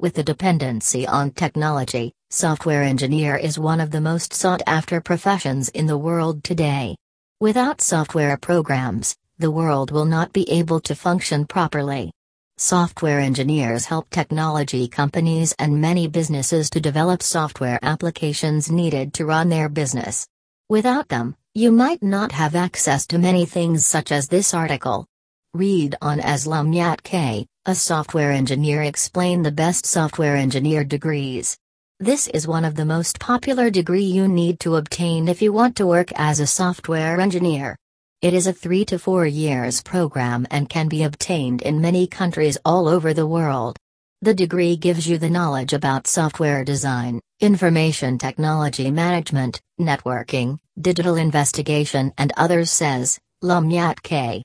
With the dependency on technology, software engineer is one of the most sought after professions in the world today. Without software programs, the world will not be able to function properly. Software engineers help technology companies and many businesses to develop software applications needed to run their business. Without them, you might not have access to many things such as this article. Read on Aslam Yat K, a software engineer explain the best software engineer degrees. This is one of the most popular degree you need to obtain if you want to work as a software engineer. It is a 3 to 4 years program and can be obtained in many countries all over the world. The degree gives you the knowledge about software design, information technology management, networking, digital investigation and others says, Lumyat K.